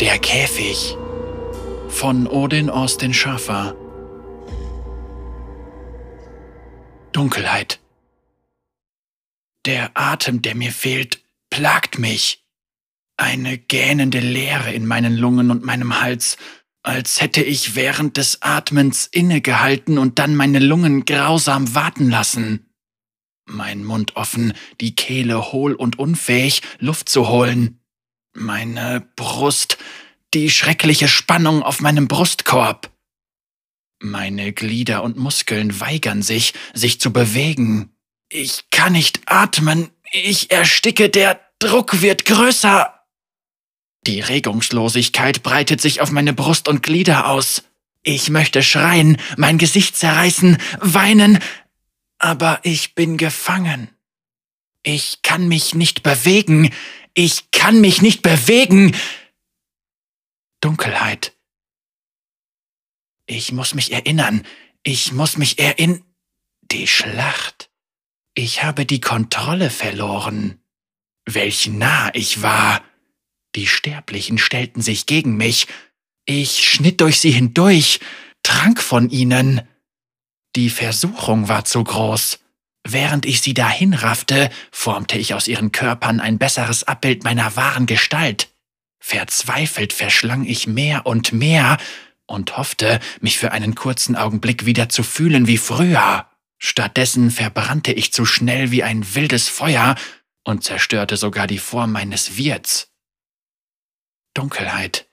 Der Käfig von Odin Austin Schaffer. Dunkelheit. Der Atem, der mir fehlt, plagt mich. Eine gähnende Leere in meinen Lungen und meinem Hals, als hätte ich während des Atmens innegehalten und dann meine Lungen grausam warten lassen. Mein Mund offen, die Kehle hohl und unfähig, Luft zu holen. Meine Brust, die schreckliche Spannung auf meinem Brustkorb. Meine Glieder und Muskeln weigern sich, sich zu bewegen. Ich kann nicht atmen, ich ersticke, der Druck wird größer. Die Regungslosigkeit breitet sich auf meine Brust und Glieder aus. Ich möchte schreien, mein Gesicht zerreißen, weinen, aber ich bin gefangen. Ich kann mich nicht bewegen, ich kann mich nicht bewegen. Dunkelheit. Ich muss mich erinnern, ich muss mich erinnern. Die Schlacht. Ich habe die Kontrolle verloren. Welch nah ich war. Die Sterblichen stellten sich gegen mich. Ich schnitt durch sie hindurch, trank von ihnen. Die Versuchung war zu groß. Während ich sie dahin raffte, formte ich aus ihren Körpern ein besseres Abbild meiner wahren Gestalt. Verzweifelt verschlang ich mehr und mehr und hoffte, mich für einen kurzen Augenblick wieder zu fühlen wie früher. Stattdessen verbrannte ich zu schnell wie ein wildes Feuer und zerstörte sogar die Form meines Wirts. Dunkelheit.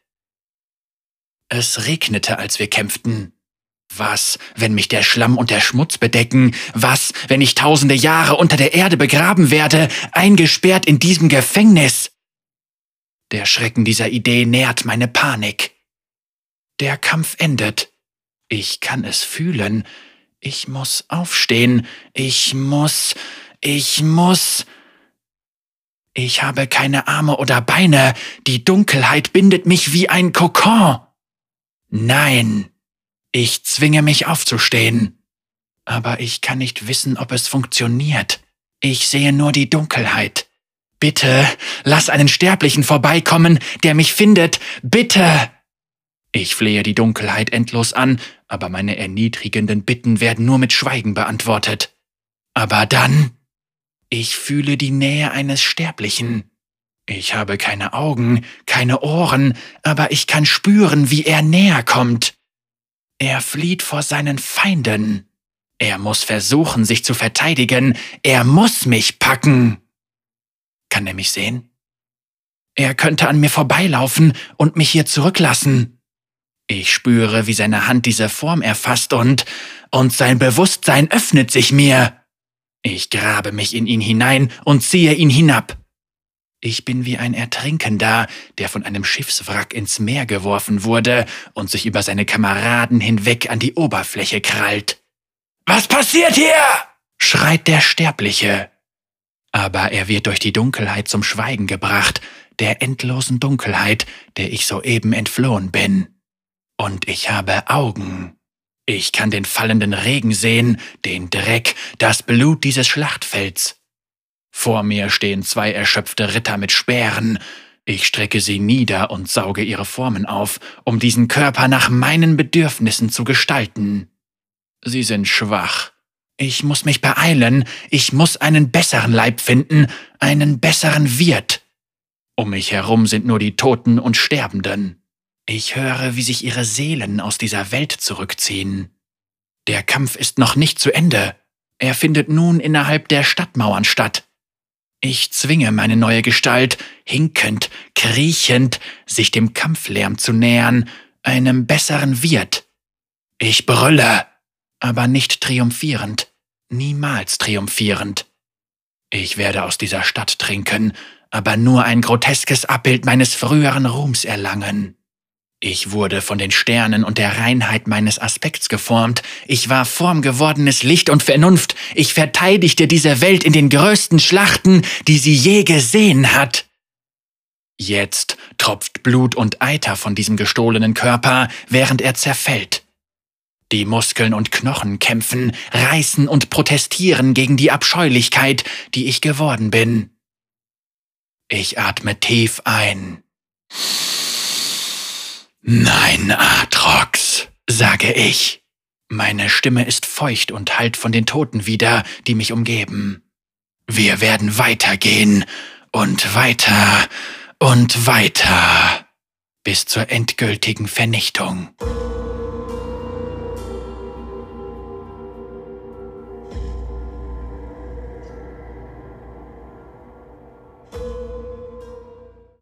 Es regnete, als wir kämpften. Was, wenn mich der Schlamm und der Schmutz bedecken? Was, wenn ich tausende Jahre unter der Erde begraben werde, eingesperrt in diesem Gefängnis? Der Schrecken dieser Idee nährt meine Panik. Der Kampf endet. Ich kann es fühlen. Ich muss aufstehen. Ich muss. Ich muss. Ich habe keine Arme oder Beine. Die Dunkelheit bindet mich wie ein Kokon. Nein. Ich zwinge mich aufzustehen. Aber ich kann nicht wissen, ob es funktioniert. Ich sehe nur die Dunkelheit. Bitte, lass einen Sterblichen vorbeikommen, der mich findet. Bitte! Ich flehe die Dunkelheit endlos an, aber meine erniedrigenden Bitten werden nur mit Schweigen beantwortet. Aber dann, ich fühle die Nähe eines Sterblichen. Ich habe keine Augen, keine Ohren, aber ich kann spüren, wie er näher kommt. Er flieht vor seinen Feinden. Er muss versuchen, sich zu verteidigen. Er muss mich packen. Kann er mich sehen? Er könnte an mir vorbeilaufen und mich hier zurücklassen. Ich spüre, wie seine Hand diese Form erfasst und, und sein Bewusstsein öffnet sich mir. Ich grabe mich in ihn hinein und ziehe ihn hinab. Ich bin wie ein Ertrinkender, der von einem Schiffswrack ins Meer geworfen wurde und sich über seine Kameraden hinweg an die Oberfläche krallt. Was passiert hier? schreit der Sterbliche. Aber er wird durch die Dunkelheit zum Schweigen gebracht, der endlosen Dunkelheit, der ich soeben entflohen bin. Und ich habe Augen. Ich kann den fallenden Regen sehen, den Dreck, das Blut dieses Schlachtfelds. Vor mir stehen zwei erschöpfte Ritter mit Speeren. Ich strecke sie nieder und sauge ihre Formen auf, um diesen Körper nach meinen Bedürfnissen zu gestalten. Sie sind schwach. Ich muss mich beeilen, ich muss einen besseren Leib finden, einen besseren Wirt. Um mich herum sind nur die Toten und Sterbenden. Ich höre, wie sich ihre Seelen aus dieser Welt zurückziehen. Der Kampf ist noch nicht zu Ende. Er findet nun innerhalb der Stadtmauern statt. Ich zwinge meine neue Gestalt, hinkend, kriechend, sich dem Kampflärm zu nähern, einem besseren Wirt. Ich brülle, aber nicht triumphierend, niemals triumphierend. Ich werde aus dieser Stadt trinken, aber nur ein groteskes Abbild meines früheren Ruhms erlangen. Ich wurde von den Sternen und der Reinheit meines Aspekts geformt. Ich war formgewordenes Licht und Vernunft. Ich verteidigte diese Welt in den größten Schlachten, die sie je gesehen hat. Jetzt tropft Blut und Eiter von diesem gestohlenen Körper, während er zerfällt. Die Muskeln und Knochen kämpfen, reißen und protestieren gegen die Abscheulichkeit, die ich geworden bin. Ich atme tief ein Nein, Atrox, sage ich. Meine Stimme ist feucht und hallt von den Toten wieder, die mich umgeben. Wir werden weitergehen und weiter und weiter bis zur endgültigen Vernichtung.